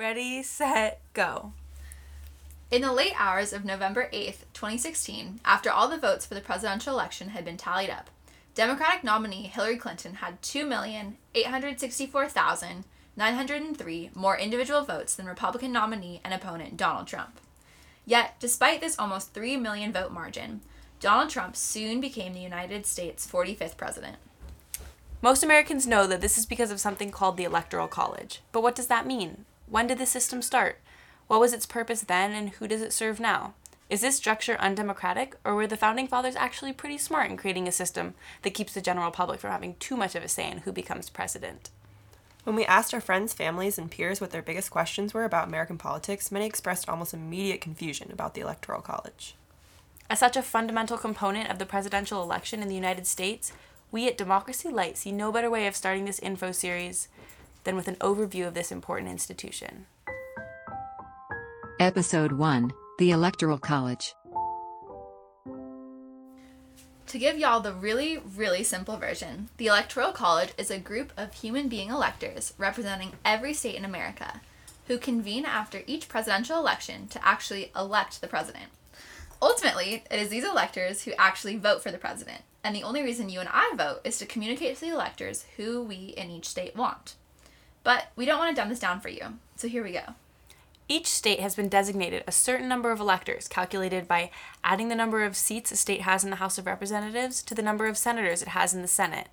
Ready, set, go. In the late hours of November 8th, 2016, after all the votes for the presidential election had been tallied up, Democratic nominee Hillary Clinton had 2,864,903 more individual votes than Republican nominee and opponent Donald Trump. Yet, despite this almost 3 million vote margin, Donald Trump soon became the United States' 45th president. Most Americans know that this is because of something called the Electoral College. But what does that mean? When did the system start? What was its purpose then, and who does it serve now? Is this structure undemocratic, or were the founding fathers actually pretty smart in creating a system that keeps the general public from having too much of a say in who becomes president? When we asked our friends, families, and peers what their biggest questions were about American politics, many expressed almost immediate confusion about the Electoral College. As such a fundamental component of the presidential election in the United States, we at Democracy Light see no better way of starting this info series than with an overview of this important institution. Episode 1 The Electoral College. To give y'all the really, really simple version, the Electoral College is a group of human being electors representing every state in America who convene after each presidential election to actually elect the president. Ultimately, it is these electors who actually vote for the president, and the only reason you and I vote is to communicate to the electors who we in each state want. But we don't want to dumb this down for you, so here we go. Each state has been designated a certain number of electors, calculated by adding the number of seats a state has in the House of Representatives to the number of senators it has in the Senate.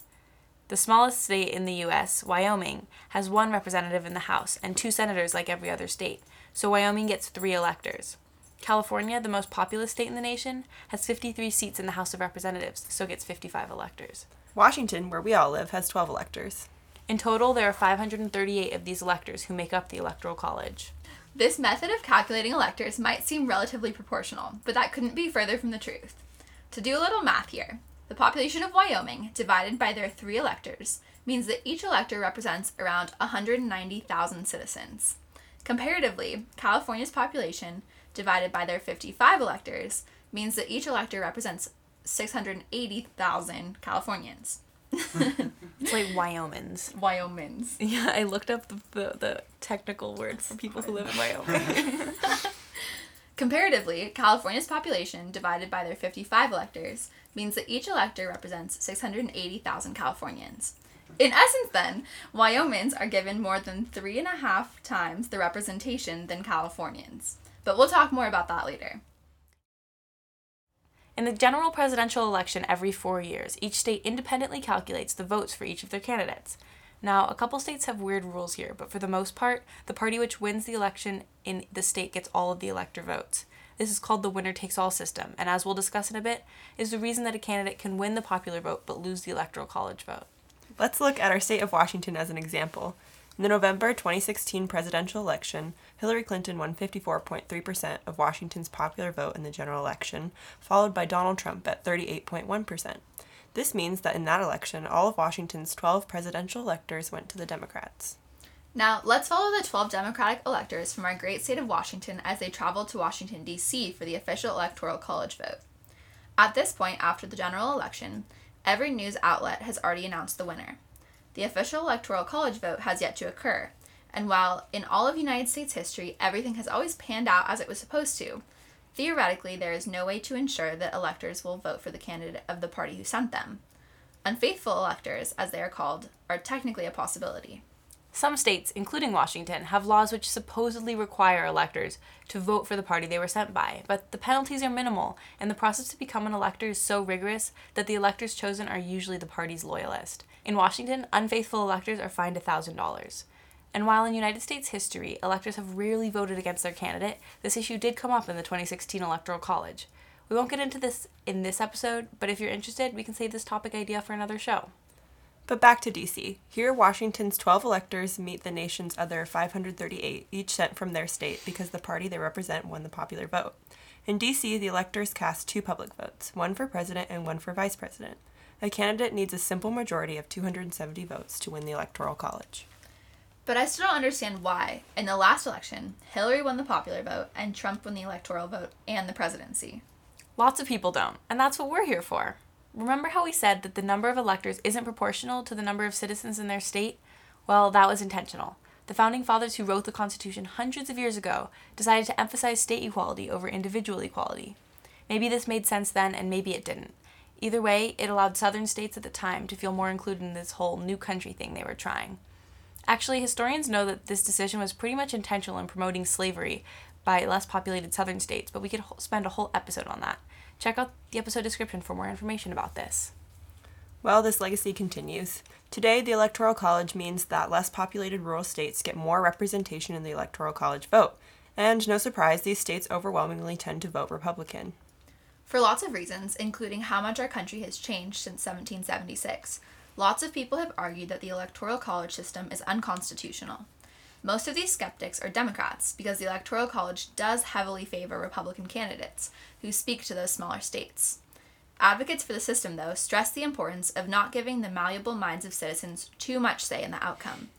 The smallest state in the U.S., Wyoming, has one representative in the House and two senators like every other state, so Wyoming gets three electors. California, the most populous state in the nation, has 53 seats in the House of Representatives, so gets 55 electors. Washington, where we all live, has 12 electors. In total, there are 538 of these electors who make up the Electoral College. This method of calculating electors might seem relatively proportional, but that couldn't be further from the truth. To do a little math here, the population of Wyoming divided by their three electors means that each elector represents around 190,000 citizens. Comparatively, California's population divided by their 55 electors means that each elector represents 680,000 Californians. It's like Wyomings. Wyomings. Yeah, I looked up the, the, the technical word for people who live in Wyoming. Comparatively, California's population divided by their 55 electors means that each elector represents 680,000 Californians. In essence, then, Wyomings are given more than three and a half times the representation than Californians. But we'll talk more about that later. In the general presidential election every four years, each state independently calculates the votes for each of their candidates. Now, a couple states have weird rules here, but for the most part, the party which wins the election in the state gets all of the elector votes. This is called the winner takes all system, and as we'll discuss in a bit, is the reason that a candidate can win the popular vote but lose the electoral college vote. Let's look at our state of Washington as an example. In the November 2016 presidential election, Hillary Clinton won 54.3% of Washington's popular vote in the general election, followed by Donald Trump at 38.1%. This means that in that election, all of Washington's 12 presidential electors went to the Democrats. Now, let's follow the 12 Democratic electors from our great state of Washington as they travel to Washington, D.C. for the official Electoral College vote. At this point, after the general election, every news outlet has already announced the winner. The official Electoral College vote has yet to occur, and while in all of United States history everything has always panned out as it was supposed to, theoretically there is no way to ensure that electors will vote for the candidate of the party who sent them. Unfaithful electors, as they are called, are technically a possibility. Some states, including Washington, have laws which supposedly require electors to vote for the party they were sent by, but the penalties are minimal, and the process to become an elector is so rigorous that the electors chosen are usually the party's loyalist. In Washington, unfaithful electors are fined $1,000. And while in United States history, electors have rarely voted against their candidate, this issue did come up in the 2016 Electoral College. We won't get into this in this episode, but if you're interested, we can save this topic idea for another show. But back to DC. Here, Washington's 12 electors meet the nation's other 538, each sent from their state because the party they represent won the popular vote. In DC, the electors cast two public votes, one for president and one for vice president. A candidate needs a simple majority of 270 votes to win the Electoral College. But I still don't understand why, in the last election, Hillary won the popular vote and Trump won the electoral vote and the presidency. Lots of people don't, and that's what we're here for. Remember how we said that the number of electors isn't proportional to the number of citizens in their state? Well, that was intentional. The founding fathers who wrote the Constitution hundreds of years ago decided to emphasize state equality over individual equality. Maybe this made sense then, and maybe it didn't. Either way, it allowed southern states at the time to feel more included in this whole new country thing they were trying. Actually, historians know that this decision was pretty much intentional in promoting slavery by less populated southern states, but we could spend a whole episode on that. Check out the episode description for more information about this. Well, this legacy continues. Today, the Electoral College means that less populated rural states get more representation in the Electoral College vote. And no surprise, these states overwhelmingly tend to vote Republican. For lots of reasons, including how much our country has changed since 1776, lots of people have argued that the Electoral College system is unconstitutional. Most of these skeptics are Democrats because the Electoral College does heavily favor Republican candidates who speak to those smaller states. Advocates for the system, though, stress the importance of not giving the malleable minds of citizens too much say in the outcome.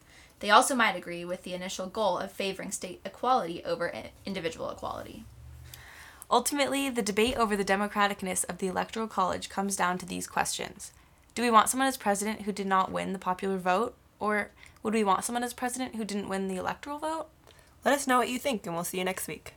They also might agree with the initial goal of favoring state equality over individual equality. Ultimately, the debate over the democraticness of the Electoral College comes down to these questions Do we want someone as president who did not win the popular vote? Or would we want someone as president who didn't win the electoral vote? Let us know what you think, and we'll see you next week.